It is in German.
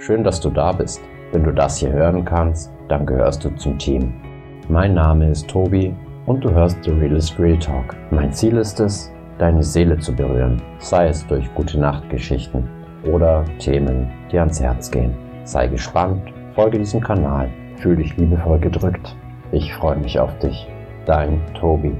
Schön, dass du da bist. Wenn du das hier hören kannst, dann gehörst du zum Team. Mein Name ist Tobi und du hörst The Realist Real Talk. Mein Ziel ist es, deine Seele zu berühren, sei es durch gute Nachtgeschichten oder Themen, die ans Herz gehen. Sei gespannt, folge diesem Kanal, fühle dich liebevoll gedrückt. Ich freue mich auf dich. Dein Tobi.